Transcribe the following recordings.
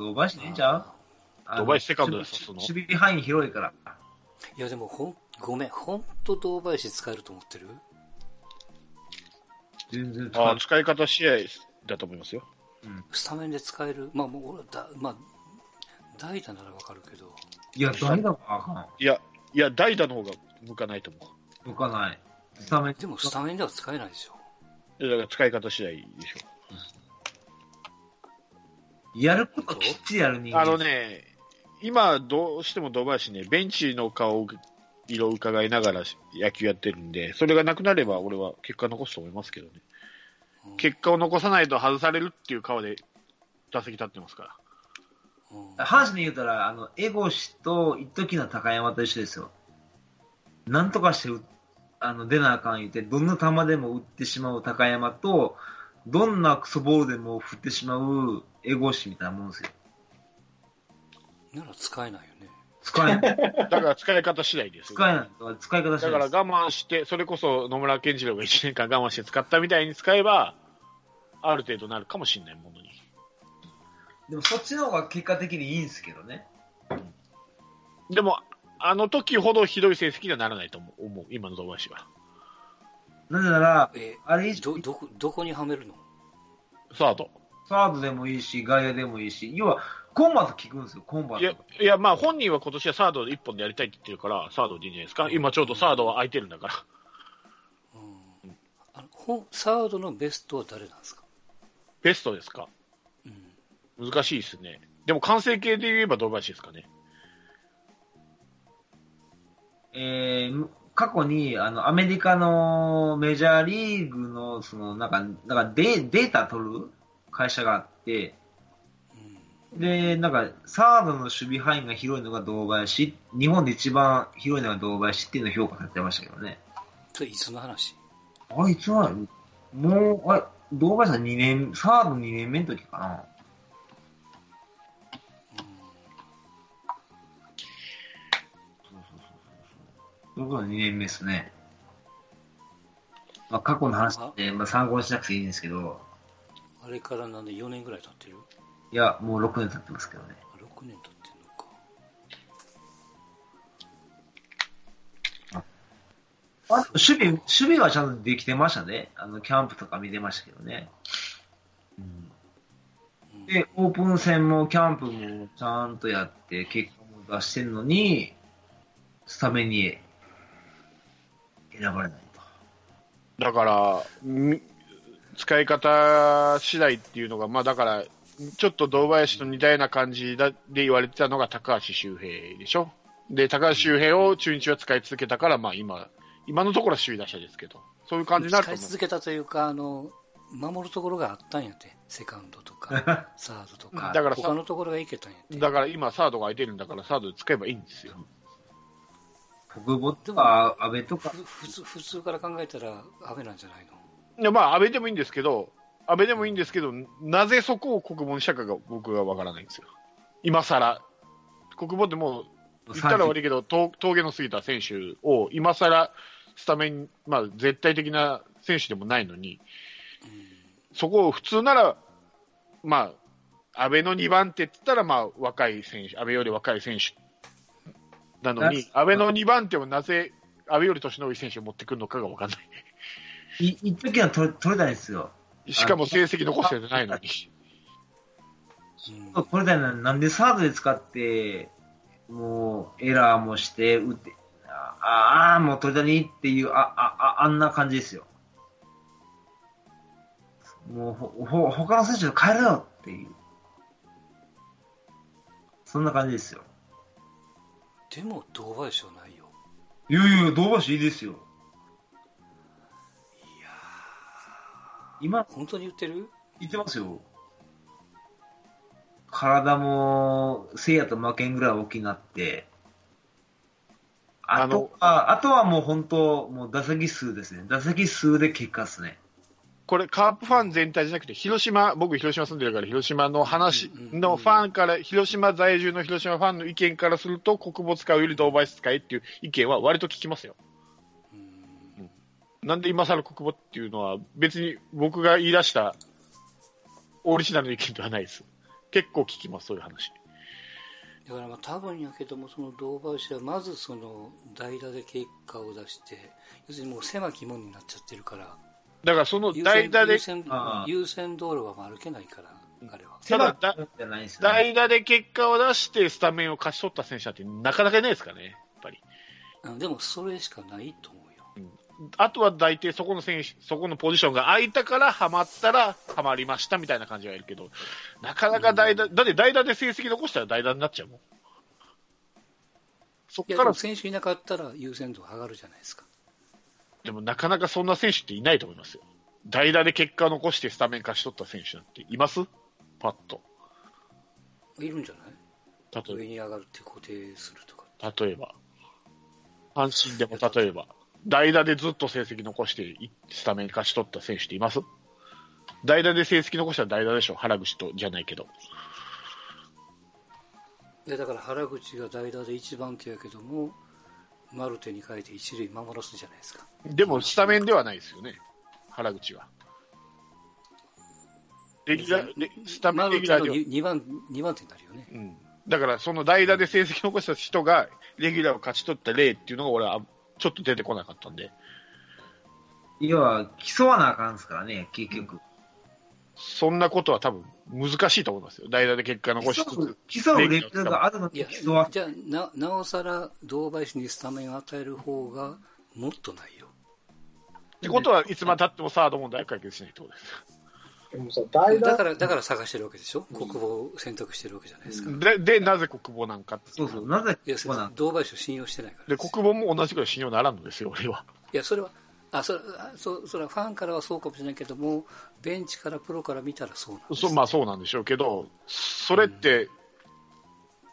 堂林でいいんちゃう？あの堂林セカンドです守その守備範囲広いから。いやでもほん、ごめん、ほんと堂林使えると思ってる？全然ああ、使い方試合だと思いますよ。スタメンで使える？まあもう俺だ、まあ、代打ならわかるけど、いや、代打もあかん。いや、いや、代打の方が向かないと思向かない。スタメン。でもスタメンでは使えないでしょ。う。だから使い方次第でしょやることきっちりやる人う。間。あのね、今、どうしても堂林ね、ベンチの顔色を伺いながら野球やってるんで、それがなくなれば俺は結果残すと思いますけどね。うん結果を残さないと外されるっていう顔で打席立ってますから。うん阪神で言うたら、あの、エゴシと一時の高山と一緒ですよ。なんとかしてうあの出なあかん言って、どんな球でも打ってしまう高山と、どんなクソボールでも振ってしまうエゴシみたいなもんですよ。なら使えないよね。使えない。だから使い方次第ですよ。使えない。使い方しだから。我慢して、それこそ野村健次郎が1年間我慢して使ったみたいに使えば、ある程度なるかもしれないものに。でもそっちの方が結果的にいいんですけどね。でも、あの時ほどひどい成績にはならないと思う、思う今の堂林は。なぜなら、えあれ以上ど、どこ、どこにはめるの？サード。サードでもいいし、外野でもいいし、要は、コンバート効くんですよ、コンバいやート。、いや、まあ本人は今年はサードで1本でやりたいって言ってるから、サードでいいんじゃないですか？今ちょうどサードは空いてるんだから。うんあのほサードのベストは誰なんですか？ベストですか？うん。難しいですね。でも完成形で言えば堂林ですかね？えー、過去に、あの、アメリカのメジャーリーグの、その、なんか、なんかデデータ取る会社があって、で、なんか、サードの守備範囲が広いのが堂林、日本で一番広いのが堂林っていうのを評価されてましたけどね。それいつの話？あいつは、もう、あれ、堂林さん2年、サード2年目の時かな。僕は2年目ですね。まあ、過去の話って、まあ、参考にしなくていいんですけど、あれからなんで4年ぐらい経ってる？いや、もう6年経ってますけどね。あ ?6 年経ってんのか。あ守備、守備はちゃんとできてましたね。あの、キャンプとか見てましたけどね。うんで、オープン戦もキャンプもちゃんとやって、結果も出してるのに、スタメンに選ばれないと。だから、み使い方次第っていうのが、まあだから、ちょっと堂林と似たような感じだで言われてたのが高橋周平でしょ。で、高橋周平を中日は使い続けたから、まあ今、今のところは首位打者ですけど、そういう感じになると思う。使い続けたというか、あの、守るところがあったんやって。セカンドとか、サードとか。だから他のところがいけたんやって。だから今サードが空いてるんだからサードで使えばいいんですよ。国母とか、安倍とか、ふ普通普通から考えたら、安倍なんじゃないの？いやまあ安倍でもいいんですけど、安倍でもいいんですけど、なぜそこを国母にしたかが僕はわからないんですよ。今更。国母でも言ったら悪いけど、と峠の過ぎた選手を今更スタメン、まあ絶対的な選手でもないのに、そこを普通なら、まあ、安倍の2番手って言ったら、まあ、若い選手、安倍より若い選手なのに、安倍の2番手をなぜ、安倍より年の多い選手を持ってくるのかが分かんない。い一時は取れ取れたんですよ。しかも成績残してないのに。うん取れたのになんでサードで使って、もうエラーもして、打って、ああー、もう取れたにっていう、あ、あ、ああんな感じですよ。もうほ、ほ、他の選手と変えろよっていう。そんな感じですよ。でも、堂林はないよ。いやいや、堂林いいですよ。今、本当に言ってる？言ってますよ。体も、せいやと負けんぐらい大きくなって、あとは、あとはもう本当、もう打席数ですね。打席数で結果ですね。これ、カープファン全体じゃなくて、広島、僕、広島住んでるから、広島の話のファンから、広島在住の広島ファンの意見からすると、国母使うより堂林使えっていう意見は割と聞きますよ。うんなんで今更国母っていうのは、別に僕が言い出したオリジナルの意見ではないです。結構聞きます、そういう話。だからまあ多分やけども、その堂林はまずその代打で結果を出して、要するにもう狭き門になっちゃってるから、だからその代打で優、先道路は歩けないから、彼は。ただだ。代打で結果を出してスタメンを勝ち取った選手だってなかなかいないですからね、やっぱり。あでもそれしかないと思うよ。あとは大体そこの選手、そこのポジションが空いたからハマったらハマりましたみたいな感じはいるけど、なかなか代打、だって代打で成績残したら代打になっちゃうもん。そっいや、から選手いなかったら優先度上がるじゃないですか。でもなかなかそんな選手っていないと思いますよ。代打で結果を残してスタメン勝ち取った選手なんています？パッと。いるんじゃない？例え上に上がるって固定するとか。ば、例えば。阪神でも例えば、代打でずっと成績残していスタメン勝ち取った選手っています？代打で成績残したら代打でしょ原口とじゃないけど。でだから原口が代打で一番手やけども、マルテに変えて一塁守らすじゃないですか。でもスタメンではないですよね。原口は。レギュラー、レスタメマンレギュラーではルテの。2番、二番手になるよね。うん。だからその代打で成績残した人がレギュラーを勝ち取った例っていうのが俺はちょっと出てこなかったんで。要は、競わなあかんですからね、結局。そんなことは多分難しいと思いますよ。代打で結果残しつつ。競うレがあるのいやにじゃあな、なおさら堂林にスタメンを与える方がもっとないよ。ってことはいつまでたってもサード問題は解決しないってことです。でもさ、代打だか、ら、だから探してるわけでしょ？国防を選択してるわけじゃないですか。で、でなぜ国防なんかってそうそう、なぜいや、ここなん堂林を信用してないからで、国防も同じくらい信用ならんのですよ、俺は。いや、それは、あ、それあそそれはファンからはそうかもしれないけども、ベンチからプロから見たらそうなんです。そうまあそうなんでしょうけど、それって、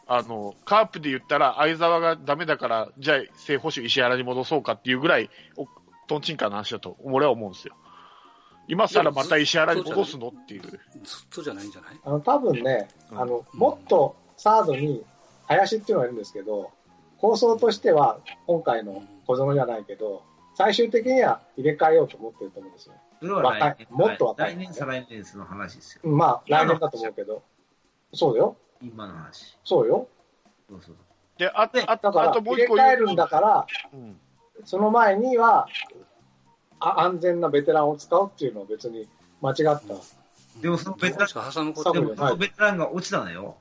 あの、カープで言ったら、相沢がダメだから、じゃあ、正捕手石原に戻そうかっていうぐらい、おトンチンカンな話だと、俺は思うんですよ。今更また石原に戻すのっていう。ずっとじゃないんじゃない？あの、多分ね、うんあの、もっとサードに林っていうのがいるんですけど、構想としては今回の小園じゃないけど、最終的には入れ替えようと思ってると思うんですよ。それは来年、もっと若い来年、再来年の話ですよ。まあ、来年だと思うけど。そうだよ。今の話。そうよ。そうそう。で、あであだから入れ替えるんだから、うんその前には、あ安全なベテランを使うっていうのは別に間違った。でもそのベテラン堂林が挟むことでもそのベテランが落ちたのよ。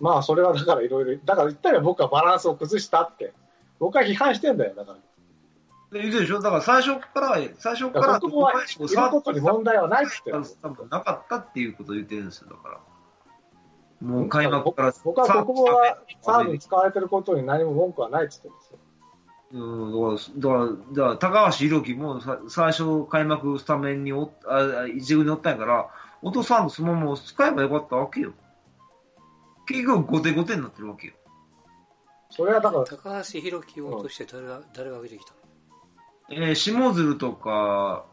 まあ、それはだからいろいろ、だから言ったら僕はバランスを崩したって。僕は批判してんだよ、だから。で言うでしょ？だから最初から、最初だか、からら僕はいることに問題はないって言ってる。多分なかったっていうことを言ってるんですよ、だから。もう開幕から。僕は国防はサードに使われてることに何も文句はないって言ってるんですよ。うん、だから、だから、だから高橋宏樹もさ最初開幕スタメンにおあ一軍におったんやから、お父さんのそのまま使えばよかったわけよ。結局後手後手になってるわけよ。それはだから、高橋宏樹を落として誰が、誰が上げてきた？のえー、下鶴とか、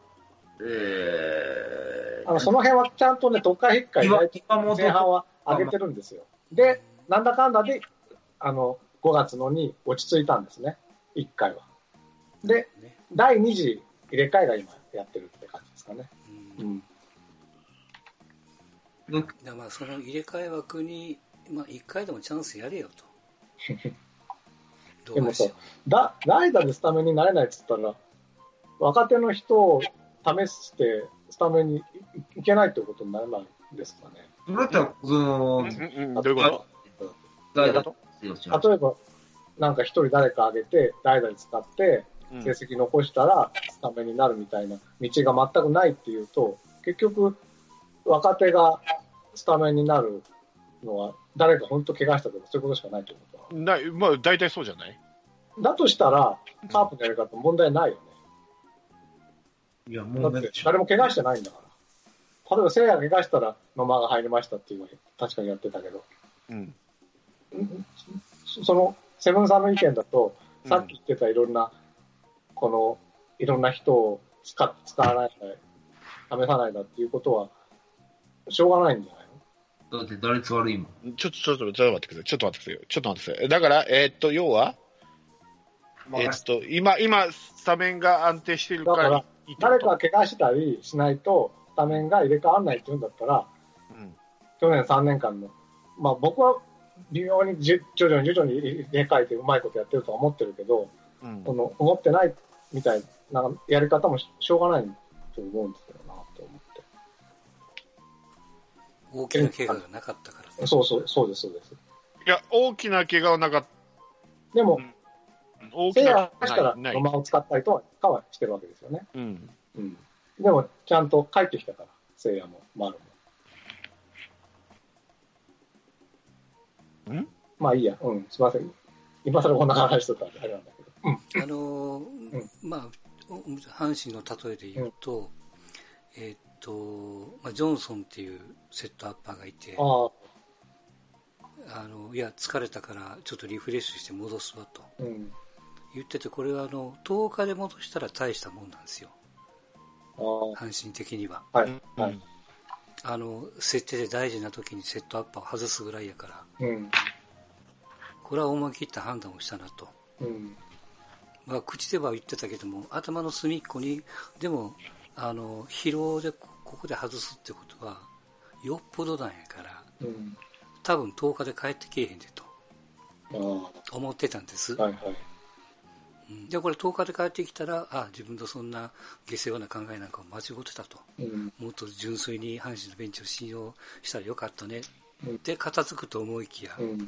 えー、あのその辺はちゃんとね、特会引っかい前半は上げてるんですよ。で、なんだかんだで、あの、5月のに落ち着いたんですね。1回は。で、ね第2次入れ替えが今やってるって感じですかね。うんうん。だからまあその入れ替え枠に、まあ、1回でもチャンスやれよと。どでもさ。だ、代打でスタメンになれないっつったら、若手の人を試してスタメンにいいけないってことにならないんですかね。それだったら、その。例えば、なんか一人誰か上げて、代打に使って、うん成績残したらスタメンになるみたいな道が全くないっていうと、結局、若手がスタメンになるのは、誰か本当怪我したとか、そういうことしかないってことは。なまあ、大体そうじゃない？だとしたら、カープのやり方問題ないよね。いや、だもうねって、誰も怪我してないんだから。例えば、聖夜怪我したら野間が入りましたっていうのは確かにやってたけど、うん。そその、セブンさんの意見だと、さっき言ってたいろんな、この、いろんな人を使っ使わないで、試さないだっていうことは、しょうがないんじゃないの？だって打率悪いもん。ちょっと、ちょっと、ちょっと待ってください。ちょっと待ってください。ちょっと待ってください。だから、えーっと、要は、えーっと、今、今、スタメンが安定しているから誰かが怪我したりしないと、スタメンが入れ替わらないっていうんだったら、うん去年3年間の、まあ僕は微妙に徐々に徐々に入れ替えてうまいことやってるとは思ってるけど、うんその思ってないみたいなやり方もししょうがないと思うんですけどなと思って。大きな怪我がなかったからね。そうそう、そうです、そうです。いや、大きな怪我はなかっでも、大きなせいやはしたらない。野間を使ったりとはかはしてるわけですよね。うん。うん。でも、ちゃんと帰ってきたから、せいやも、丸も。んまあいいや、うん、すいません。今更こんな話しとったんであれなんだけど。うん。あのーまあ、お阪神の例えで言うと、えーっと、まあ、ジョンソンっていうセットアッパーがいて、ああ、あの、いや、疲れたからちょっとリフレッシュして戻すわとうん。言ってて、これはあの、10日で戻したら大したもんなんですよ。あ阪神的には。あ、はい、はい。あの、設定で大事な時にセットアッパーを外すぐらいやから、うん。これは思い切った判断をしたなと。うん。まあ、口では言ってたけども、頭の隅っこに、でも、あの、疲労でこここで外すってことは、よっぽどなんやから、うん。多分10日で帰ってけえへんでとあ思ってたんです。あ、はい、はい。うんで、これ10日で帰ってきたら、あ自分のそんな下世話な考えなんかを間違ってたと。うん。もっと純粋に阪神のベンチを信用したらよかったね。うんで、片付くと思いきや、うん。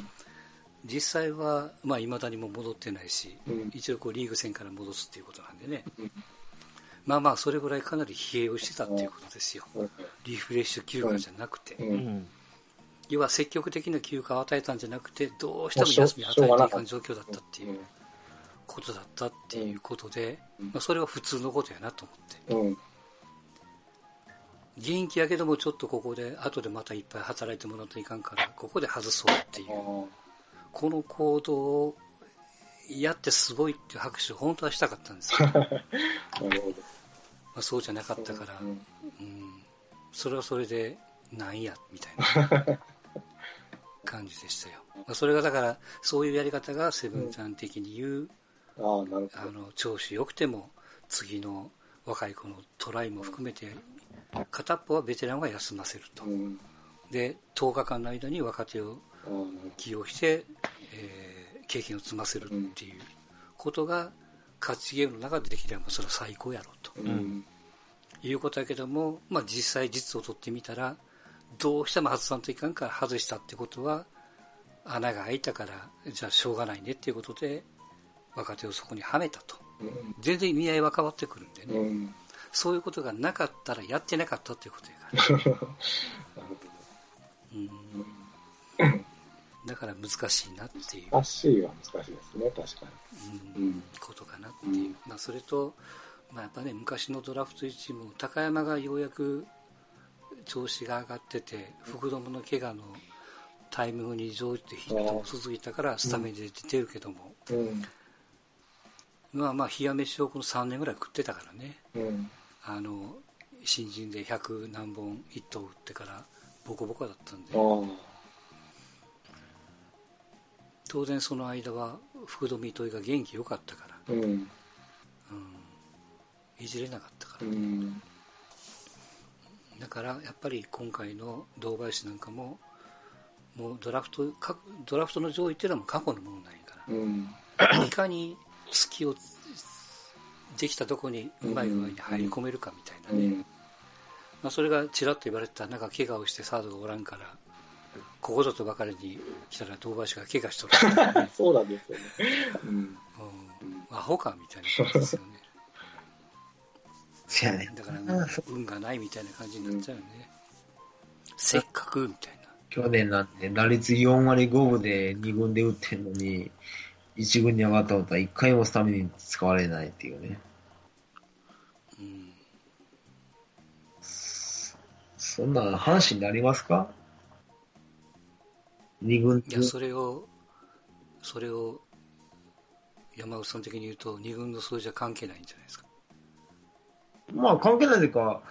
実際は、まあ、未だにも戻ってないし、うん一応こうリーグ戦から戻すっていうことなんでね。うんまあまあ、それぐらいかなり疲弊をしてたっていうことですよ。はいリフレッシュ休暇じゃなくて。要は積極的な休暇を与えたんじゃなくて、どうしても休みを与えていかん状況だったっていうことだったっていうことで、うんまあ、それは普通のことやなと思って。うん。元気やけどもちょっとここで、後でまたいっぱい働いてもらうといかんから、ここで外そうっていう。この行動をやってすごいっていう拍手を本当はしたかったんですよ。ま なるほど。あそうじゃなかったから、うんうん、それはそれで、なんや、みたいな 感じでしたよ。まあ、それがだから、そういうやり方がセブンさん的に言う、ああ、なるほあの、調子良くても、次の若い子のトライも含めて、片っぽはベテランは休ませるとど。。うん。で、10日間の間に若手を起用して、えー経験を積ませるっていうことが、勝ちゲームの中でできれば、それは最高やろうとど。うん。いうことやけども、まあ実際実を取ってみたら、どうしても外さんといかんから外したってことは、穴が開いたから、じゃあしょうがないねっていうことで、若手をそこにはめたと。うん。全然意味合いは変わってくるんでね。うん。そういうことがなかったらやってなかったっていうことやから。だから難しいなっていう、ど。難しいは難しいですね、確かうに。う。ことかなっていう。まあそれと、まあやっぱね、昔のドラフト1も高山がようやく調子が上がってて、福留の怪我のタイミングに乗じてヒットも続いたからスタメンで出てるけども、うん。まあまあ冷や飯をこの3年ぐらい食ってたからね。うん。あの、新人で100何本ヒットを打ってからボコボコだったんで。当然その間は福留糸井が元気良かったから、うん。うん、いじれなかったから、うん。だからやっぱり今回の堂林なんかももうドラフトかドラフトの上位っていうのはもう過去のものなんやかうん。らいかに隙をできたとこにうまい具合に入り込めるかみたいなね、うん。まあ、それがちらっと言われてたなんか怪我をしてサードがおらんからここぞとばかりに来たら堂林が怪我しとるね、そうなんですよね。うん。うん、アホかみたいな感じですよねね。だから運がないみたいな感じになっちゃうよねせっかくみたいな去年なんて打率4割5分で2軍で打ってんのに、1軍に上がったことは1回もスタメンに使われないっていうね。うんそんな阪神になりますか ?2 軍いや、それを、それを、山内さん的に言うと、二軍の数字は関係ないんじゃないですか？まあ関係ないというか、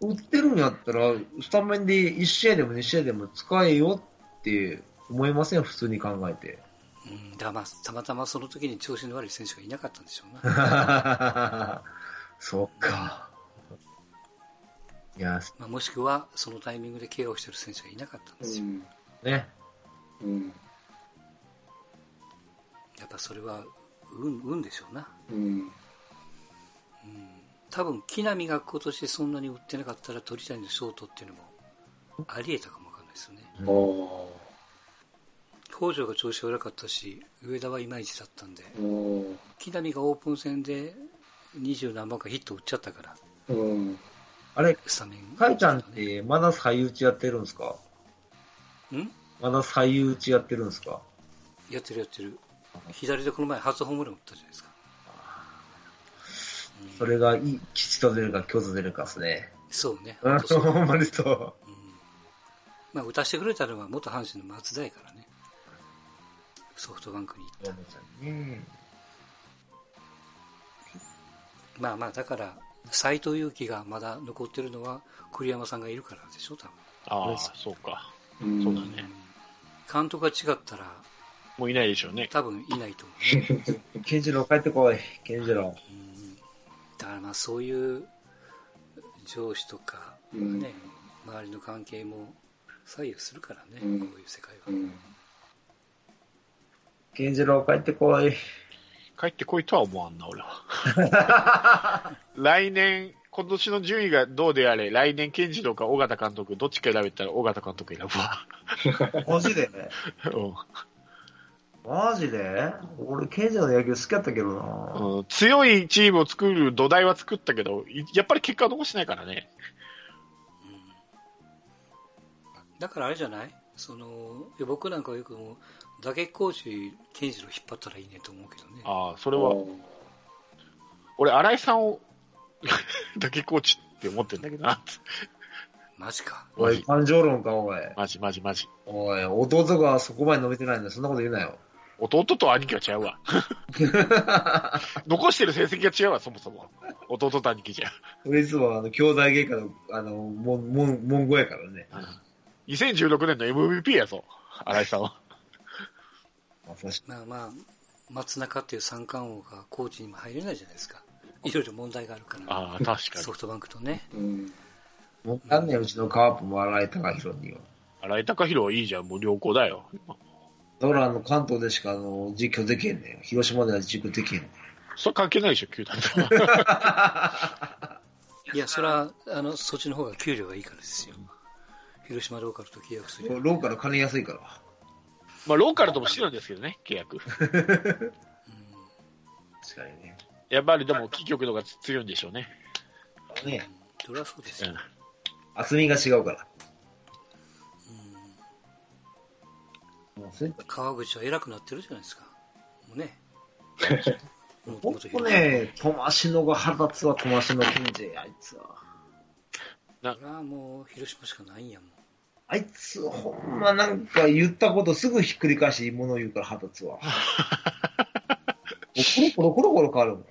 打ってるんやったら、スタメンで1試合でも2試合でも使えよって思いません？普通に考えて。うん、だからまあ、たまたまその時に調子の悪い選手がいなかったんでしょうな。そっか。いや、まあ、もしくはそのタイミングで怪我をしてる選手がいなかったんですよ、うん。ね。うん。やっぱそれは運運でしょうなうん。多分木浪が今年そんなに打ってなかったら鳥谷のショートっていうのもありえたかもわかんないですよねお北条が調子悪かったし上田はいまいちだったんで木浪がオープン戦で二十何本かヒット打っちゃったから。あれ、スタメンかいちゃんってまだ最打ちやってるんですか？ん？まだ最打ちやってるんですか？やってるやってる。左でこの前初ホームラン打ったじゃないですか。それがいい、吉と出るか、京と出るかですね。そうね。ほんまにそう。まあ打たせてくれたのは元阪神の松田やからねソフトバンクに行っねたまあまあだから斎藤佑樹がまだ残ってるのは栗山さんがいるからでしょ多分。ああ、そうか。うん。そうだね。監督が違ったらもういないでしょうね。多分いないと思う。ね 健次郎帰ってこい、健次郎。だからまあそういう上司とか、うん。ね周りの関係も左右するからね、うん。こういう世界は、うん。健次郎帰ってこい。帰ってこいとは思わんな、俺は。来年、今年の順位がどうであれ、来年、健次郎か尾形監督、どっちか選べたら尾形監督選ぶわ。マジで？うんマジで？俺、健次郎の野球好きやったけどな。うん強いチームを作る土台は作ったけど、いやっぱり結果は残してないからね。だからあれじゃない？そのいや僕なんかはよくもう打撃コーチ健次郎引っ張ったらいいねと思うけどねああ、それは、俺、新井さんを、だけコーチって思ってんだけどな。マジかおい、感情論か、おい。マジマジマジ。おい、弟がそこまで伸びてないんだそんなこと言うなよ。弟と兄貴は違うわ。残してる成績が違うわ、そもそも。弟と兄貴じゃ。俺いつもあの、兄弟喧嘩の、あの、もん、もん、文語やからね。2016年の MVP やぞ、新井さんは。まあまあ松中っていう三冠王がコーチにも入れないじゃないですかいろいろ問題があるからああ、確かにソ。フトバンクとねうん。もうなんねんうちのカープも荒井貴弘には。新井貴弘はいいじゃん、もう良好だよ。だからあの、関東でしかあの、実況できへんねん。広島では実況できへんねん。それ関係ないでしょ、球団。いやそれはあのそっちの方が給料がいいからですよ広島ローカルと契約するよローカル金安いから。まあ、ローカルともしてるんですけどね、契約。確かにね。やっぱりでも、企業の方が強いんでしょうね。ねそれはそうですよ、うん。厚みが違うから。もうそれ川口は偉くなってるじゃないですかもうねもほんとね、トマシノが腹立つわ、トマシノケンジ、あいつは。それはもう広島しかないんやもんあいつ、ほんまなんか言ったことすぐひっくり返していいものを言うから腹立つわ。もうコロコロコロコロ変わるもん。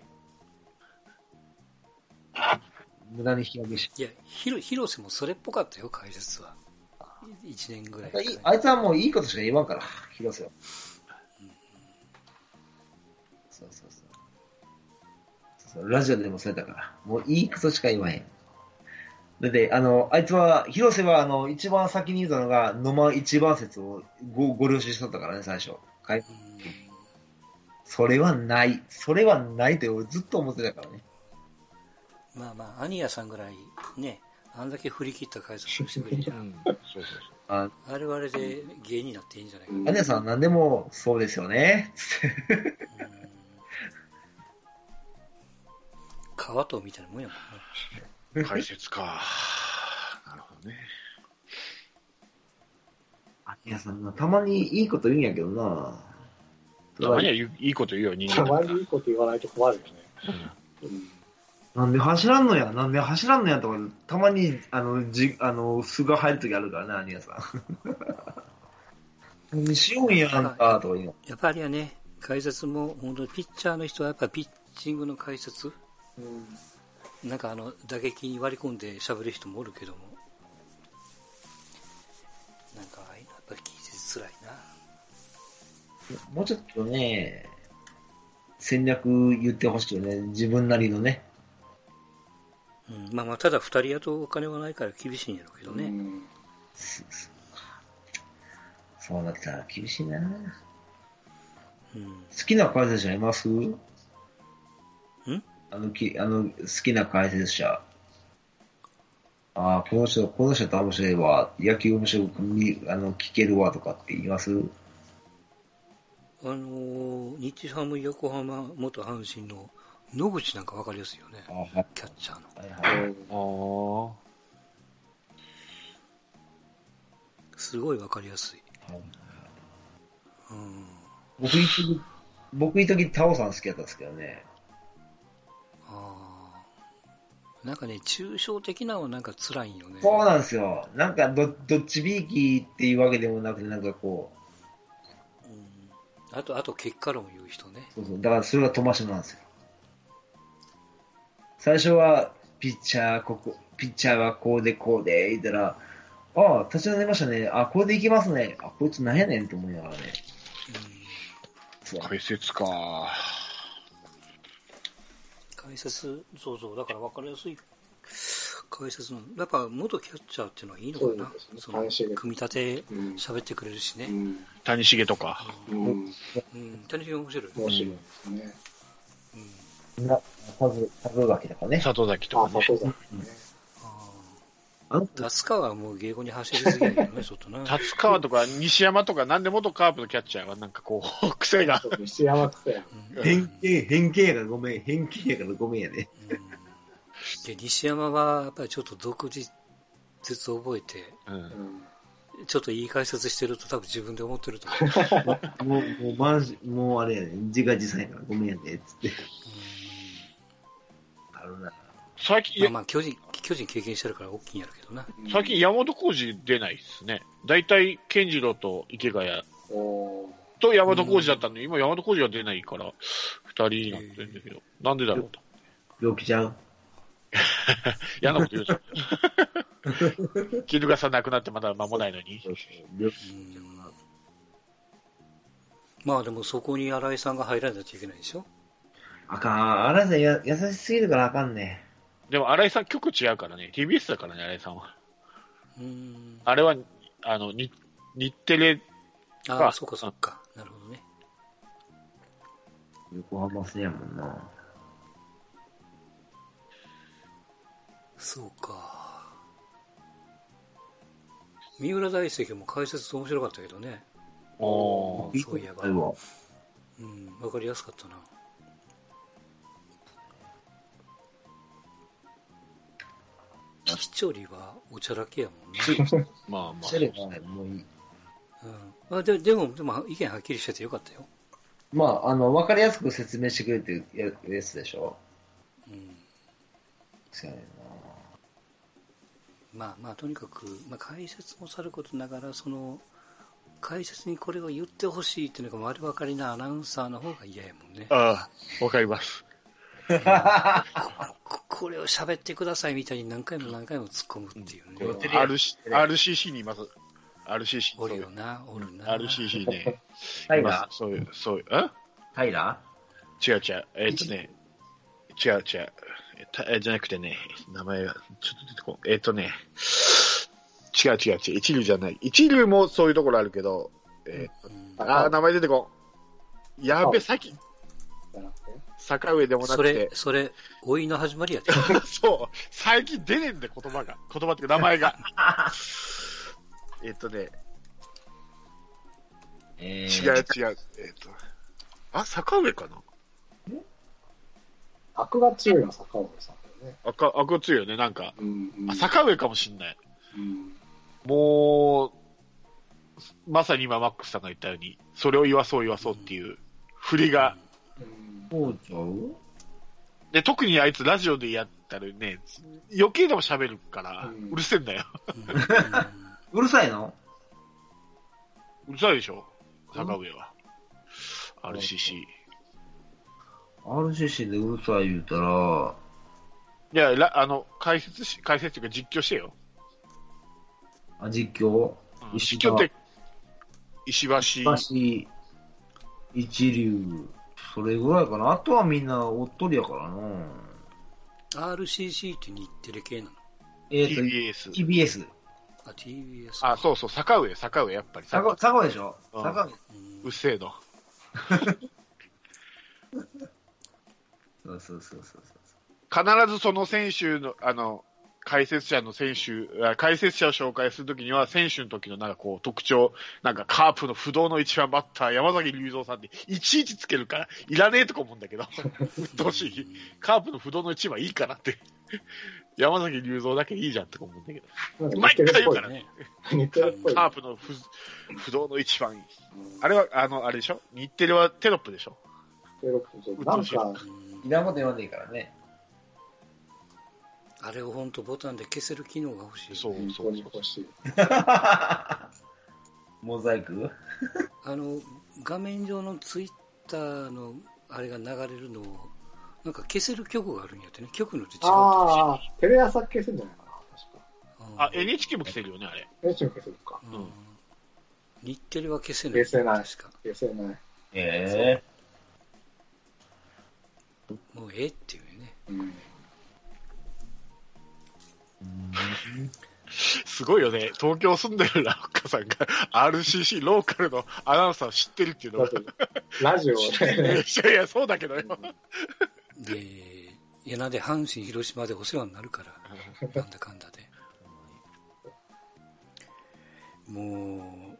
無駄に日焼けしいや広広瀬もそれっぽかったよ解説は1年ぐらい前いあいつはもういいことしか言わんから、広瀬は。そうそうそうそうそう。ラジオでもそうやったから、もういいことしか言わへん。だって、あの、あいつは、広瀬は、あの、一番先に言うたのが、野間一番説をごご了承しとったからね、最初。かいそれはない。それはないって俺ずっと思ってたからね。まあまあアニヤさんぐらいねあんだけ振り切った解説をしてくれりゃうん。そうそうあ、あれはあれで芸になっていいんじゃないかな、アニヤさん何でもそうですよね。つって川とみたいなもんやもんねそう。解説か。なるほどね。アニヤさんな、たまにいいこと言うんやけどな。たまにはいいこと言うよ、人たま間だからにいいこと言わないと困るよね。うん。なんで走らんのや、なんで走らんのやとか、たまに、あの、じ、あの、素が入るときあるからね、アニヤさん。何しようんやんか、とか言うの。やっぱりはね解説も本当にピッチャーの人はやっぱピッチングの解説うん。なんかあの打撃に割り込んで喋る人もおるけどもなんかああいうのやっぱり聞いてづらいなもうちょっとね、戦略言ってほしいよね。自分なりのね。ううん、まあまあ、ただ二人やとお金はないから厳しいんやろうけどね。うんそうなったら厳しいな。うん。好きな解説者います？あのき、あの、好きな解説者。ああ、この人、この人と面白いわ。野球面白く見、あの、聞けるわとかって言います？あのー日ハム横浜元阪神の野口なんかわかりやすいよねあ。はいキャッチャーの。はいはい。あすごいわかりやすい。はいうん。僕一時、僕一時タオさん好きだったんですけどね。なんかね、抽象的なのはなんか辛いんよね。そうなんですよ。なんかど、どっちびいきっていうわけでもなくて、なんかこうんあと、あと結果論を言う人ね。う、そうそう。だからそれが飛ばしなんですよ。最初は、ピッチャー、ここ、ピッチャーはこうでこうで、言ったら、ああ、立ち上がりましたね。あ、これでいきますね。あ、こいつなんやねんって思いながらね。そうあ、解説か。解説、そうそう、だから分かりやすい解説の、やっぱ元キャッチャーっていうのはいいのかなそうですねその組み立てうん喋ってくれるしね。うん谷繁とか。うんうん。谷繁面白い。面白いですね。な、里里崎とかね。里崎とあ、かね。里崎ね。あ達川はもう芸語に走りすぎやけどね、ちょっとな。達川とか西山とか、なんで元カープのキャッチャーはなんかこう、癖が。西山くせや。うん変形、変形やからごめん。変形やからごめんやで。うんで西山はやっぱりちょっと独自説を覚えて、うんうんちょっといい解説してると多分自分で思ってると思う。もう、もう、マジ、もうあれやね。自画自賛やからごめんやで、つって。あるな。最近、いやまあまあ巨人、巨人経験してるから大きいんやるけどな。最近山本浩二出ないっすね。大体、健次郎と池谷と山本浩二だったのに、今山本浩二が出ないから、二人になってるんだけど、なんでだろうと。病気ちゃう？嫌なこと言うじゃん。絹笠亡くなってまだ間もないのに。まあでもそこに新井さんが入らないといけないでしょあかん。あらさんや優しすぎるからあかんね。でも、新井さん曲違うからね。TBS だからね、新井さんは。うん。あれは、あの、に日テレ、あああ、そうかそうか。なるほどね。横浜戦やもんな。そうか。三浦大輔も解説面白かったけどね。おーそういえば。うん、わかりやすかったな。聞きちょりはおちゃらけやもんね。まあまあそ。れはね、もういい。うん、あででも、でも意見はっきりしててよかったよ。まあ、あの、わかりやすく説明してくれてるやつでしょうん、そうやねんまあまあ、とにかく、まあ、解説もさることながら、その、解説にこれを言ってほしいっていうのが丸分かりなアナウンサーの方が嫌やもんね。ああ、わかります。こ これを喋ってくださいみたいに何回も何回も突っ込むっていうね。うん RC RCC にいます。RCC。おるよな、おるな。RCC ね。タイラすそういう、そういう、んタイラ違う違う。えっとね、違う違う。えじゃなくてね、名前が、ちょっと出てこん。えっとね、違う違う違う。一流じゃない。一流もそういうところあるけど、えうんー、あー、名前出てこん。やべ、さっき。坂上でもなそくてれ、、それ、老いの始まりやで。そう、最近出ねえんだよ、言葉が。言葉っていうか名前が。えっとね、え違う違う。えっと、あ、坂上かな？悪が強いのは坂本さんだよね。赤、赤強いよね、なんか。うんうんあ、坂上かもしんない。うんもう、まさに今マックスさんが言ったように、それを言わそう言わそうっていう振りが、うんそうちゃう？で、特にあいつラジオでやったらね、余計でも喋るから、うんうるせえんだよ。うるさいの？うるさいでしょ、坂上は。RCC。?RCC でうるさい言うたら、いや、らあの、解説し、解説っていうか実況してよ。あ、実況？うん実況って、石橋、橋、一流、それぐらいかな。あとはみんなおっとりやからな。RCC って日テレ系なの？えっ、と、TBS。TBS。あ、TBS。あ、そうそう、坂上、坂上、やっぱり。佐賀、佐賀でしょ？うん佐賀。うんうっせえの。そうそうそうそうそう。必ずその選手の、あの、解説者の選手、あ解説者を紹介するときには、選手の時のなんかこう特徴、なんかカープの不動の一番バッター、山崎隆三さんって、いちいちつけるから、いらねえとか思うんだけど、うっとうしい。カープの不動の一番いいかなって。山崎隆三だけいいじゃんとか思うんだけど、毎回言うからね。カープの不不動の一番いい。あれは、あの、あれでしょ？日テレはテロップでしょ？テレっぽいなんか、うんいらんこと言わんでいいからね。あれを本当ボタンで消せる機能が欲しい。そう本当に欲しい。モザイク？あの、画面上のツイッターのあれが流れるのを、なんか消せる曲があるんやってね。曲のって違うああ、テレ朝消せんじゃないかな、確か。うんあ、NHK も来てるよね、あれ。NHK も消せるか。うん日テレは消せない。消せない確か。消せない。えもうええっていうね。うん。すごいよね。東京住んでるラッカさんが RCC ローカルのアナウンサーを知ってるっていうのが。ラジオいで、やいや、そうだけどよ。で、いやなんで阪神、広島でお世話になるから、なんだかんだで。も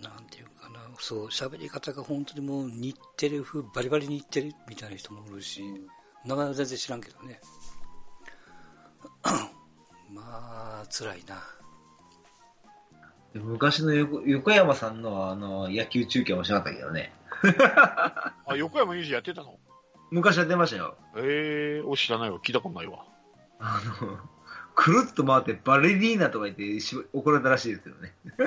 う、なんていうかな、そう、喋り方が本当にもう日テレ風、バリバリ日テレみたいな人もおるし、名前は全然知らんけどね。まあ、辛いな。ー昔の横横山さんのあの野球中継面白かったけどね。あ、横山裕二やってたの？昔は出ましたよ。ええー、お知らないわ。聞いたことないわ。あの、くるっと回ってバレリーナとか言ってし怒られたらしいですけどね。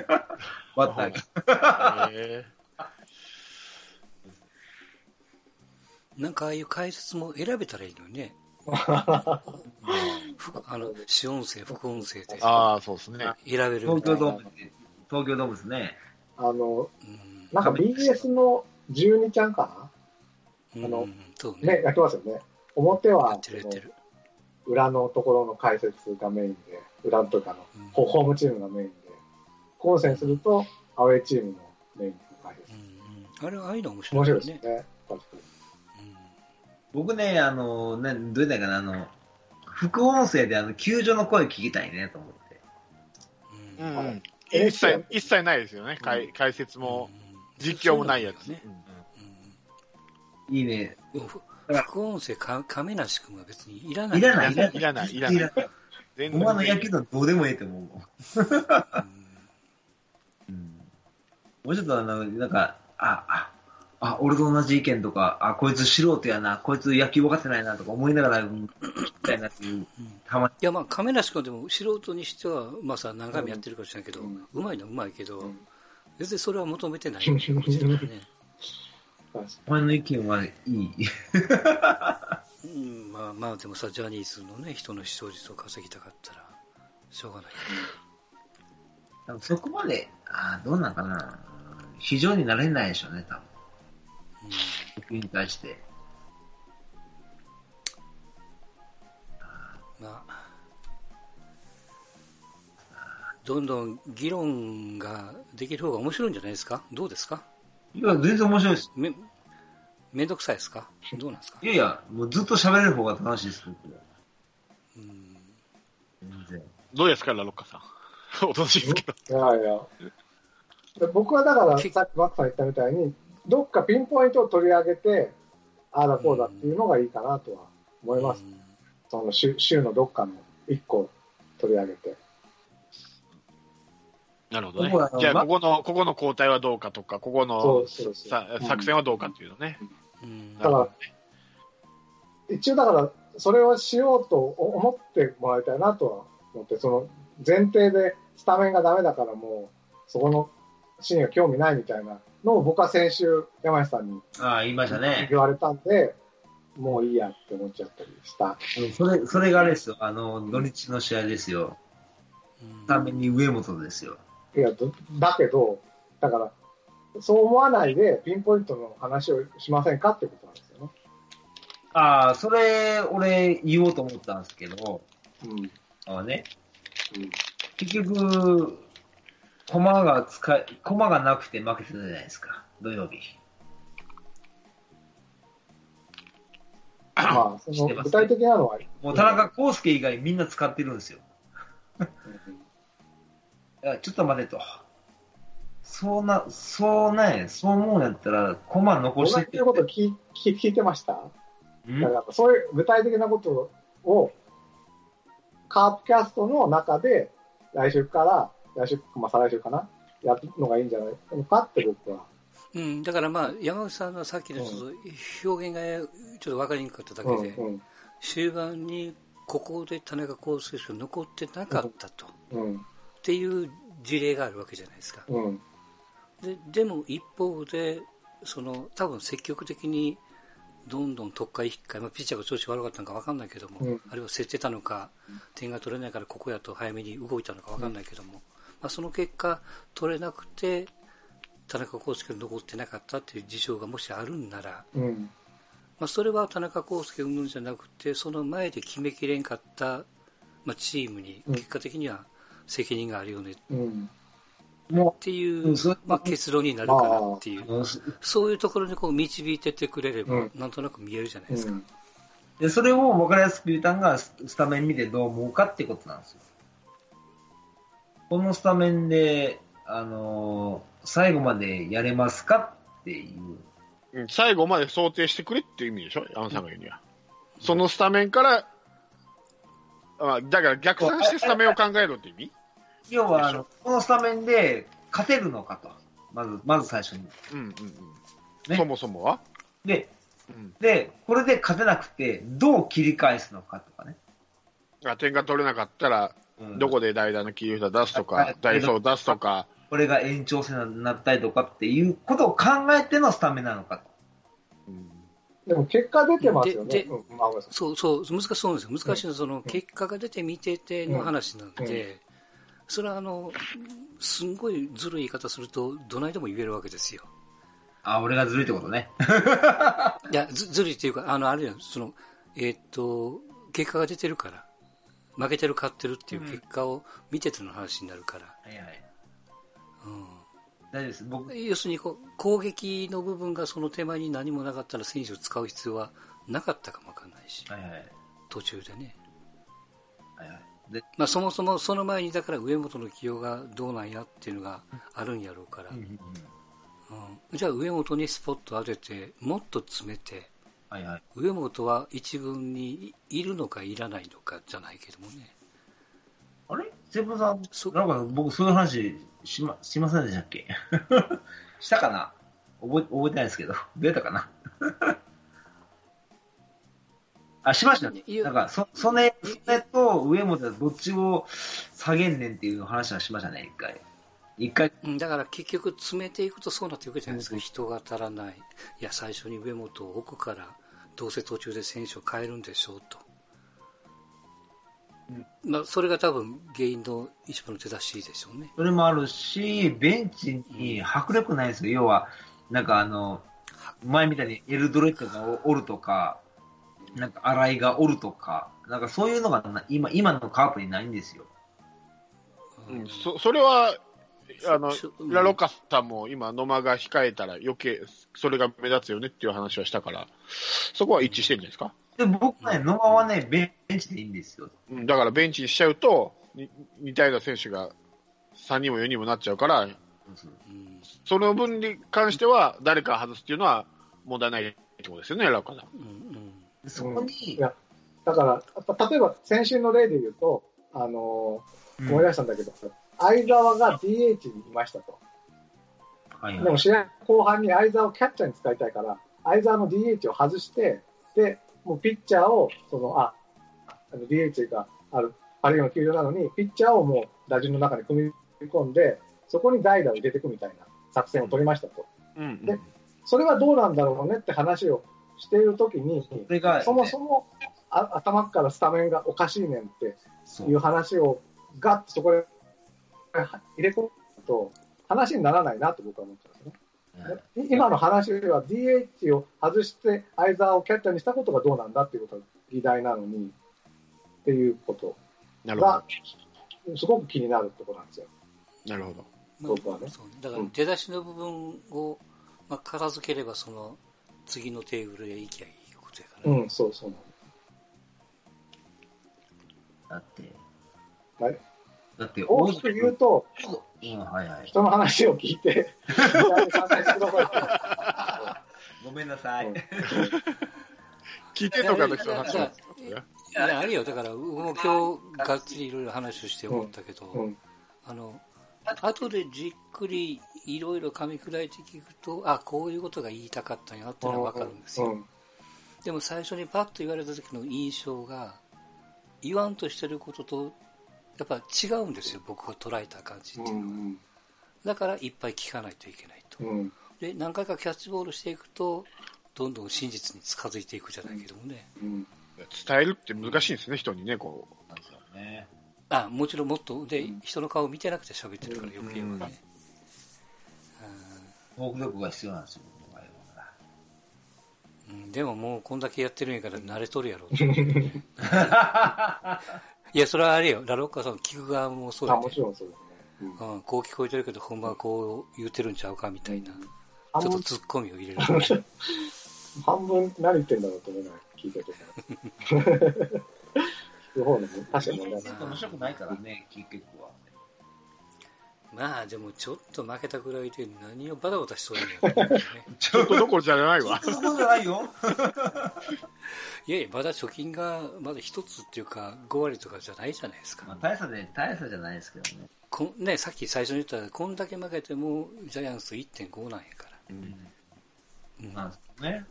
バッターが。えなんかああいう解説も選べたらいいのにね。ふあの、主音声、副音声でー、ああ、そうですね。選べるみ東。京ドームで、東京ドームですね。あの、うんなんか BS の12ちゃんかうんあのそうなね、やってますよね。表やはってるやってる。裏のところの解説がメインで、裏とかあの、うんホホームチームがメインで、混戦するとアウェーチームのメインの解説う。んうんあれ、ああいうの面白面いよね。白いですね。確かに僕ね、あの、ね、どうやったかな、あの、副音声であの、球場の声聞きたいねと思って。ううんん。はい一切、一切ないですよね。解解説も、実況もないやつ。ね。うんいいね。副音声か、亀梨君は別にいらない。いらない、いらない。いらないいらない全お前の野球のどうでもええと思う。うん。もうちょっとあの、なんか、あ、あ、あ、俺と同じ意見とか、あ、こいつ素人やな、こいつ野球分かってないなとか思いながら、うん聞きたいなっていう、たまに。いや、まあ、亀梨君でも素人にしては、まあさ、何回もやってるかもしれないけど、ううんまいのはうまいけど、うん別にそれは求めてないね。お前の意見はいい。うん、まあまあ、でもさ、ジャニーズのね、人の視聴率を稼ぎたかったら、しょうがない。多分そこまで、あどうなんかな。非常になれないでしょうね、多分。野球に対して。まあ、どんどん議論ができる方が面白いんじゃないですか？どうですか？いや、全然面白いです。め、めんどくさいですか？どうなんですか？いやいや、もうずっと喋れる方が楽しいです、僕は。うん全然。どうですか、ラロッカさん？おとなしいですけど。に。いやいや。で僕はだから、さっきバックさん言ったみたいに、どっかピンポイントを取り上げて、ああだこうだっていうのがいいかなとは思います。その週週のどっかの一個取り上げて。なるほどねじゃあ、まここの、ここの交代はどうかとか、ここそのうそうそうさ作戦はどうかっていうのね。うんだから、一応だから、それをしようと思ってもらいたいなとは思って、その前提でスタメンがダメだからもう、そこのシーンが興味ないみたいなのを僕は先週、山下さんにああ、言いましたね。言われたんで、もういいやって思っちゃったりした。うんそれ、それがあれですよ。あの、土日の試合ですよ。うんために上本ですよ。いや、どだけど、だから、そう思わないでピンポイントの話をしませんかってことなんですよね。ああ、それ、俺、言おうと思ったんですけど、うん。あのね、うん。結局、駒が使い、駒がなくて負けてたじゃないですか、土曜日。まあ、その具体的なのは、もう田中康介以外みんな使ってるんですよ。いや、ちょっと待てと。そうな、そうね、そう思うんやったら、駒残してって。ること聞い聞聞いてました？うん？だからそういう具体的なことを、カープキャストの中で、来週から、来週、まあ再来週かな、やるのがいいんじゃないかって僕は。うん、だからまあ、山口さんのさっきのちょっと表現がちょっと分かりにくかっただけで、うんうん。終盤にここで田中康介しか残ってなかったと、うんっていう事例があるわけじゃないですか。うん。ででも一方で、その多分積極的にどんどん特回、引っかい、まあ、ピッチャーが調子悪かったのか分かんないけども、うん。あるいは競ってたのか、点が取れないからここやと早めに動いたのか分かんないけども、まあ、その結果、取れなくて、田中康介が残ってなかったっていう事象がもしあるんなら、うん。まあ、それは田中康介云々じゃなくて、その前で決めきれんかった、まあ、チームにうん。結果的には責任があるよね。っうん。もていうまあ、結論になるかなっていう。そういうところにこう導いてってくれれば、うん。なんとなく見えるじゃないですか。うん。で、それを分かりやすく言うたんが、ススタメン見てどう思うかってことなんですよ。このスタメンで、あのー最後までやれますかっていう。うん最後まで想定してくれっていう意味でしょ、山田さんが言うには。そのスタメンから、あだから逆算してスタメンを考えろって意味？要は、あの、このスタメンで勝てるのかと。まず、まず最初に。うんうんうん。ねそもそもは？で、うん。で、これで勝てなくて、どう切り返すのかとかね。あ点が取れなかったら、うんどこで代打の切り札出すとはいか、ダイソーを出すとか、これが延長戦になったりとかっていうことを考えてのスタメンなのかと。うんでも結果出てますよね。うんそうそう、難しそうなんですよ。難しいのは、その、結果が出て見てての話なんで、それはあの、すんごいずるい言い方すると、どないでも言えるわけですよ。あ、俺がずるいってことね。いや、ずずるいっていうか、あの、あるいは、その、えーっと、結果が出てるから、負けてる、勝ってるっていう結果を見てての話になるから、はいはい。うん大丈夫です。僕、要するにこう攻撃の部分がその手前に何もなかったら選手を使う必要はなかったかもわかんないし、はいはい。途中でね。はいはい。で、まあ、そもそもその前にだから上本の起用がどうなんやっていうのがあるんやろうから、うんうんうんうんじゃあ上本にスポット当ててもっと詰めてはいはい。上本は一軍にいるのかいらないのかじゃないけどもね。あれ？セブンさん、そなんか僕そういう話しま、しませんでしたっけ？したかな？覚え、覚えてないですけど。出たかな？あ、しました。いやなんか、そ、それ、それと上本はどっちを下げんねんっていう話はしましたね、一回。一回、うんだから結局詰めていくとそうなっていくじゃないですか、うん。人が足らない。いや最初に上本を置くからどうせ途中で選手を変えるんでしょうと、まあ、それが多分原因の一番の手出しでしょうね。それもあるし、ベンチに迫力ないんですよ。要は、なんかあの、前みたいにエルドレッドがおるとか、なんか新井がおるとか、なんかそういうのがな今、今のカープにないんですよ。うん。そそれは、あのそうん、ラロッカさんも今、野間が控えたら余計、それが目立つよねっていう話はしたから、そこは一致してるんじゃないですか？で、僕ね、野間はね、ベンチでいいんですよ。うん、だからベンチにしちゃうと、に似たような選手が3人も4人もなっちゃうから、うんその分に関しては、誰か外すっていうのは問題ないってことですよね、ラロッカさん。うんうんでそこにい、やだから、やっぱ例えば先週の例で言うと、あのうん思い出したんだけど、相沢が DH にいましたと。はいはいでも試合後半に相沢をキャッチャーに使いたいから、相沢の DH を外して、で、もうピッチャーを、その、あ、あの DH があるパ・リの球場なのに、ピッチャーをもう打順の中に組み込んで、そこに代打を入れていくみたいな作戦を取りましたと。うんでそれはどうなんだろうねって話をしているときに、ね、そもそもあ頭からスタメンがおかしいねんってそいうう話をガッとそこで入れ込むと話にならないなと僕は思ってますね。う今の話は DH を外して相沢をキャッチャーにしたことがどうなんだっていうことが議題なのにっていうことなるほがど。すごく気になるところなんですよ。なるほど。僕はねそうだから出だしの部分を、まあ、片付ければその次のテーブルへ行きゃいいことやから、ねうん、そうそうだって、はいだって、大きく言うと、うん、はいはい。人の話を聞いて、ごめんなさい。うん聞いてんのかの人の話なんですかいやあるよだから僕も今日がっつりいろいろ話をして思ったけど、い。うんあの後でじっくりいろいろ噛み砕いて聞くとあこういうことが言いたかったんやっていうのは分かるんですよ、うんでも最初にパッと言われた時の印象が言わんとしてることとやっぱ違うんですよ僕が捉えた感じっていううのは、んだからいっぱい聞かないといけないと、うん。で何回かキャッチボールしていくとどんどん真実に近づいていくじゃないけどもね、うん。伝えるって難しいんですね、人にね、こう。なんですよね。あもちろんもっとで人の顔見てなくて喋ってるから余計はね、フォー。ク力が必要なんですよ、うんでももうこんだけやってるんやから慣れとるやろって いやそれはあれよラロッカさん聞く側もそうあ、やでもちろんそうですね。うんうん、こう聞こえてるけどほんまはこう言うてるんちゃうかみたいな、ちょっとツッコミを入れる 半分何言ってんだろうと思いながら聞いてて。聞く方の確かに問題ない。面白くないからね、結局は。まあでもちょっと負けたぐらいで何をバタバタしそうにね ちょっとどころじゃないわ。そこじゃないよ。いやいやまだ貯金がまだ一つっていうか5割とかじゃないじゃないですか、まあ、大差で、大差じゃないですけどね。こんね、さっき最初に言ったこんだけ負けてもジャイアンツ1.5なんやから、うんなんですね。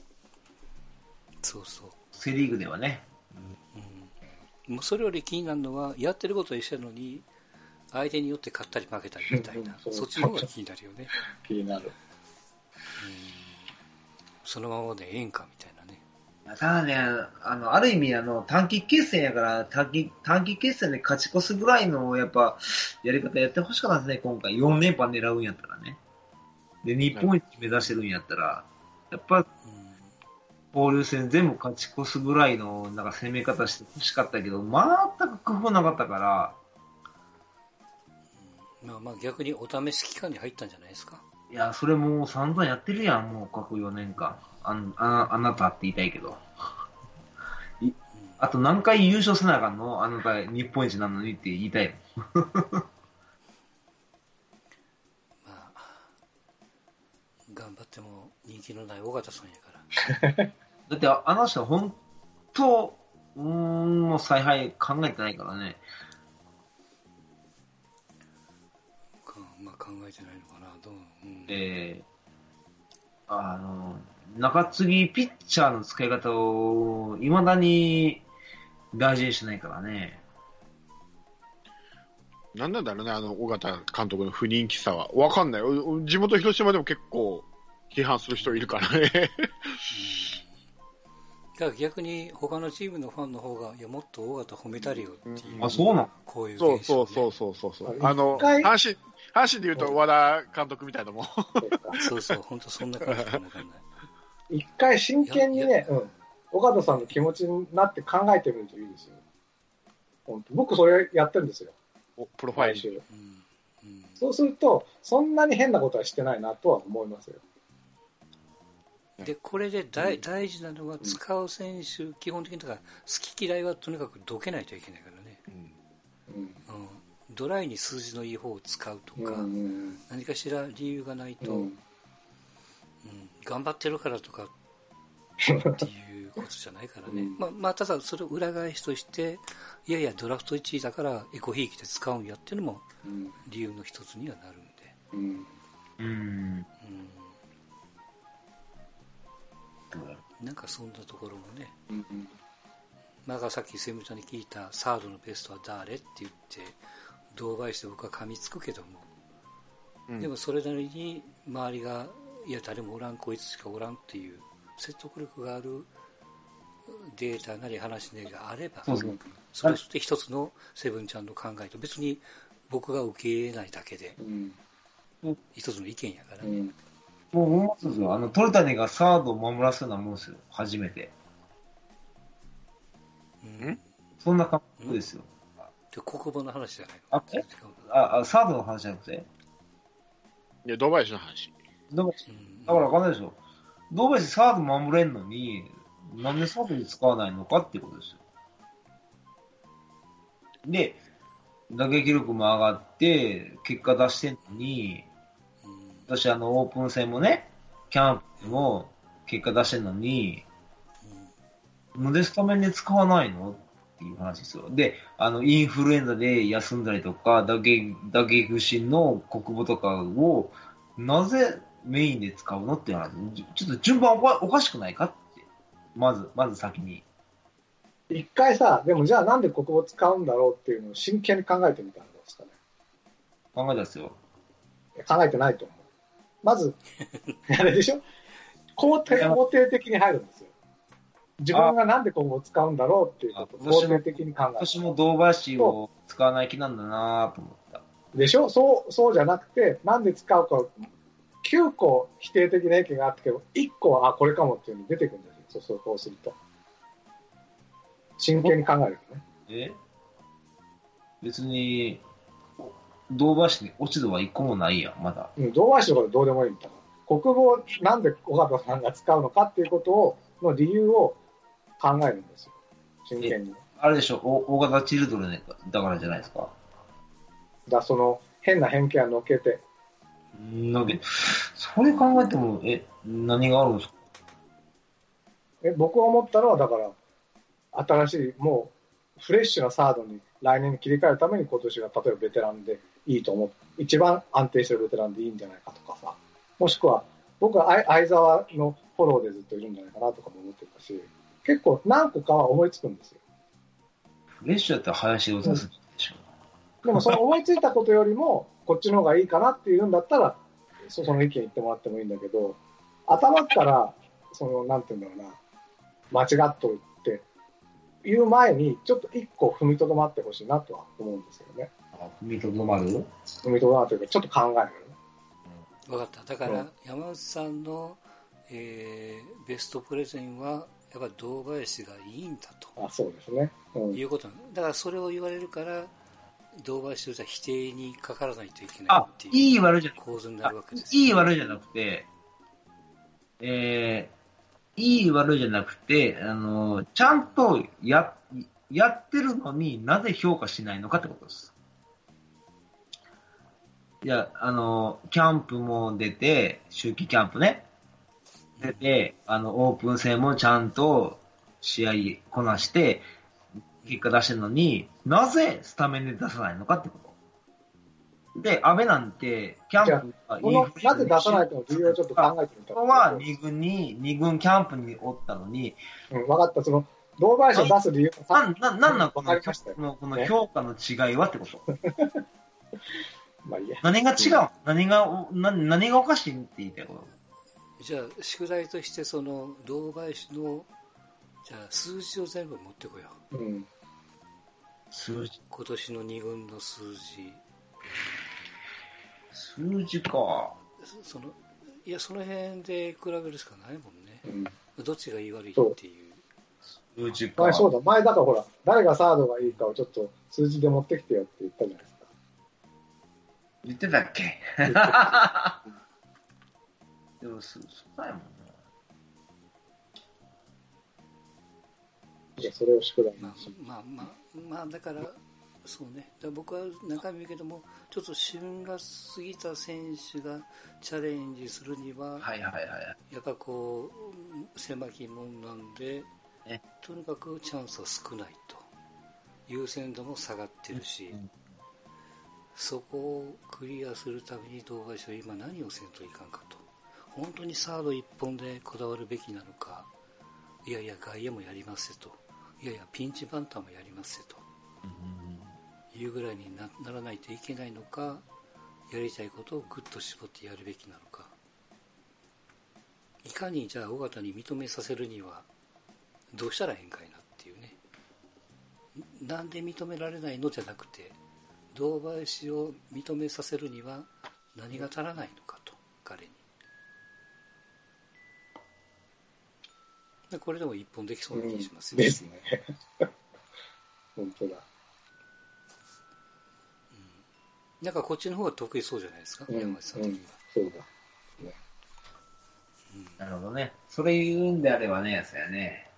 そうそうセリーグではね。もうそれより気になるのはやってることは一緒なのに相手によって勝ったり負けたりみたいなうんそっちの方が気になるよね 気になる。そのままでええんかみたいなねただね、あの、ある意味、あの、短期決戦やから、短期、短期決戦で勝ち越すぐらいの、やっぱ、やり方やってほしかったですね、今回。4連覇狙うんやったらね。で、日本一目指してるんやったら、やっぱ、交流戦全部勝ち越すぐらいの、なんか攻め方してほしかったけど、全く工夫なかったから、まあまあ逆にお試し期間に入ったんじゃないですか？いや、それもう散々やってるやん、もう過去4年間。あんああなたって言いたいけど。いあと何回優勝せなあかんの？あなた日本一なのにって言いたいもん。まあ頑張っても人気のない尾形さんやから だってああの人本当、うーん、もう采配考えてないからね。かまあ考えてないのかなどう、うんえー、あの、中継ぎピッチャーの使い方を未だに大事にしないからね。なんなんだろうね、あの、尾形監督の不人気さは。わかんない。地元広島でも結構批判する人いるからね。だから逆に他のチームのファンの方がいやもっと尾形褒めたりよっていう、あ、そうなの？こういうそう現象、ね、そうそうそうそう。ああの、阪神、阪神で言うと和田監督みたいなもん。そうそう本当そんな感じかもわかんない一回真剣にね、うん。岡田さんの気持ちになって考えてみるといいですよ。本当僕それやってるんですよ。おプロファイル。うんうんそうすると、そんなに変なことはしてないなとは思いますよ。でこれで大大事なのは使う選手、基本的にだから好き嫌いはとにかくどけないといけないからね、うん。うん、ドライに数字のいい方を使うとか、うん。何かしら理由がないと、ううん。ん頑張ってるからとかっていうことじゃないからね、うん。まあ、まあただそれを裏返しとしていやいやドラフト1位だからエコひいきで使うんやっていうのもうん。理由の一つにはなるんで、うん。なんかそんなところもね、うん。まあ、さっきセムちゃんに聞いたサードのベストは誰って言って同倍して僕は噛みつくけども、うん。でもそれなりに周りがいや誰もおらんこいつしかおらんっていう説得力があるデータなり話なりがあればそうそれとして一つのセブンちゃんの考えと別に僕が受け入れないだけでうん。一つの意見やからね、うん。もう思うんですよ。あの、鳥谷がサードを守らせるようなもんですよ。初めて。うん？そんな感覚ですよ。で国母の話じゃないあえ？あ、あサードの話じゃなくて？いや、堂林の話。だからうんだからわかんないでしょ。堂林サード守れんのに、なんでサードに使わないのかっていうことですよ。で、打撃力も上がって、結果出してんのに、うん私あの、オープン戦もね、キャンプでも結果出してんのに、なんでスタメンで使わないのっていう話ですよ。で、あの、インフルエンザで休んだりとか、打撃、打撃不振の国母とかを、なぜメインで使うのっていう話。ちょちょっと順番おかおかしくないかって。まず、まず先に。一回さ、でもじゃあなんで国語使うんだろうっていうのを真剣に考えてみたらどうですかね。考えたんですよ。考えてないと思う。まず、あれでしょ？肯定、肯定的に入るんですよ。自分がなんで今後使うんだろうっていうことを肯定的に考え私も堂林を使わない気なんだなと思った。る。でしょ？そう、そうじゃなくて、なんで使うか、9個否定的な意見があったけど、1個は、あ、これかもっていうのに出てくるんですよ。そうそう、こうすると。真剣に考えるとね。え？別に、堂林に落ち度は一個もないやん、まだ。うん、堂林のことどうでもいいんだ。国語をなんで尾形さんが使うのかっていうことを、の理由を考えるんですよ。真剣に。あれでしょ、お大型チルドレンだからじゃないですか？だその変な偏見を乗っけて、なんで、それ考えても、え、何があるんですか？え僕が思ったのは、だから、新しい、もう、フレッシュなサードに来年に切り替えるために今年が例えばベテランでいいと思う。一番安定してるベテランでいいんじゃないかとかさ。もしくは、僕は相相沢のフォローでずっといるんじゃないかなとかも思ってたし、結構何個かは思いつくんですよ。フレッシュやったら林を出すでしょ。でもその思いついたことよりも、こっちの方がいいかなっていうんだったら、そその意見言ってもらってもいいんだけど、頭から、その、なんていうんだろうな、間違っとるっていう前に、ちょっと一個踏みとどまってほしいなとは思うんですよね。あ踏みとどまる？踏みとどまるというか、ちょっと考える。分かっただから山内さんの、えーベストプレゼンはやっぱり堂林がいいんだとあ、そうですね。うん。いうことだからそれを言われるから堂林としては否定にかからないといけないあって、いういい悪いじゃ構図になるわけですいい悪いじゃなくて、えー、いい悪いじゃなくて、あの、ちゃんとや、やってるのになぜ評価しないのかってことです。いや、あの、キャンプも出て、秋季キャンプね。出て、あの、オープン戦もちゃんと試合こなして、結果出してるのに、なぜスタメンで出さないのかってこと。で、安倍なんて、キャンプがこの、なぜ出さないかの理由をちょっと考えてみたここは2軍に、二軍キャンプにおったのに、うん、分かった。その、堂林を出す理由なな、なんなのこのこのね評価の違いはってこと。まあいいや。何が違う？何が、おな何がおかしいって言いたいこと？じゃあ宿題としてその堂林のじゃあ数字を全部持ってこよううん。数字、今年の2軍の数字数字か。そのいやその辺で比べるしかないもんねうん。どっちがいい悪いっていう数字か。前そうだ。前だからほら、誰がサードがいいかをちょっと数字で持ってきてよって言ったじゃないですか。言ってたっけ？でも、そ、そうだよもんな。いや、それを宿題にまあしまあまあまあだからそうね。だ僕は中身言うけどもちょっと旬が過ぎた選手がチャレンジするには、はいはいはい。やっぱこう狭き門なんでねとにかくチャンスは少ないと。優先度も下がってるし、うんそこをクリアするために堂林は今何をせんといかんかと。本当にサード一本でこだわるべきなのか。いやいや外野もやりますよと。いやいやピンチバンターもやりますよと。いうぐらいにならないといけないのか。やりたいことをグッと絞ってやるべきなのか。いかにじゃあ尾形に認めさせるにはどうしたらええんかいなっていうね。なんで認められないのじゃなくて堂林を認めさせるには何が足らないのかと彼に。でこれでも一本できそうな気しますよね、うん、ですね。本当だ、うん、なんかこっちの方が得意そうじゃないですか、うん、山内さん的には、うん、そうだ、ね、なるほどね。それ言うんであればねやうやね。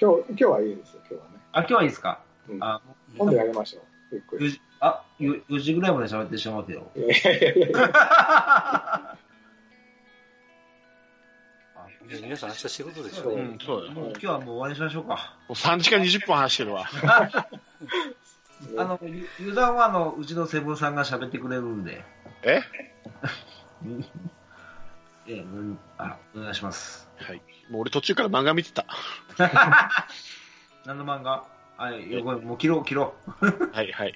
今日今日はいいですよ今日はね。あ今日はいいですか？うん、あ今度やりましょう。ゆっくり。あ、4, 4時ぐらいまで喋ってしまうけど。いやいやいや いや。皆さん明日仕事でしょ。うん、そうだもう今日はもう終わりにしましょうか。もう3時間20分話してるわ。あの、油断はあの、うちのセブンさんが喋ってくれるんで。ええ、うん、あ、お願いします。はい。もう俺途中から漫画見てた。何の漫画？あ、いや、これもう切ろう、切ろう。はいはい。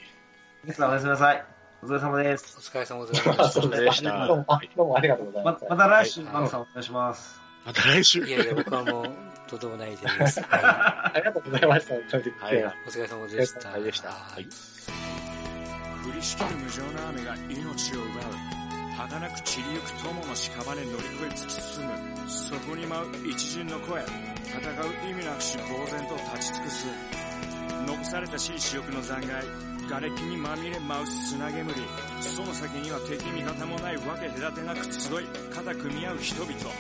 皆さんおやすみなさい。お疲れ様です。お疲れ様でした。そうでしたどうもあどうもありがとうございまます。また来週、はいマムさんお願いします。また来週。いやいや、僕はもう、とてもないです。はありがとうございました。本当にはいい、お疲れ様でした。はいでしたははいい。降りしきる無情な雨が命を奪う儚く散りゆく友の屍乗り越え突き進むそこに舞う一陣の声戦う意味なくし呆然と立ち尽くす残された私利死欲の残骸瓦礫にまみれ舞う砂煙その先には敵味方もないわけ隔てなく集い肩組み合う人々人争い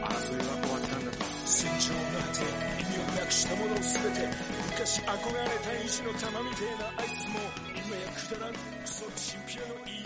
は終わったんだと。戦場の果て意味をなくしたもの全て昔憧れた意地の玉みてえなあいつも今やくだらんクソチンピラの言い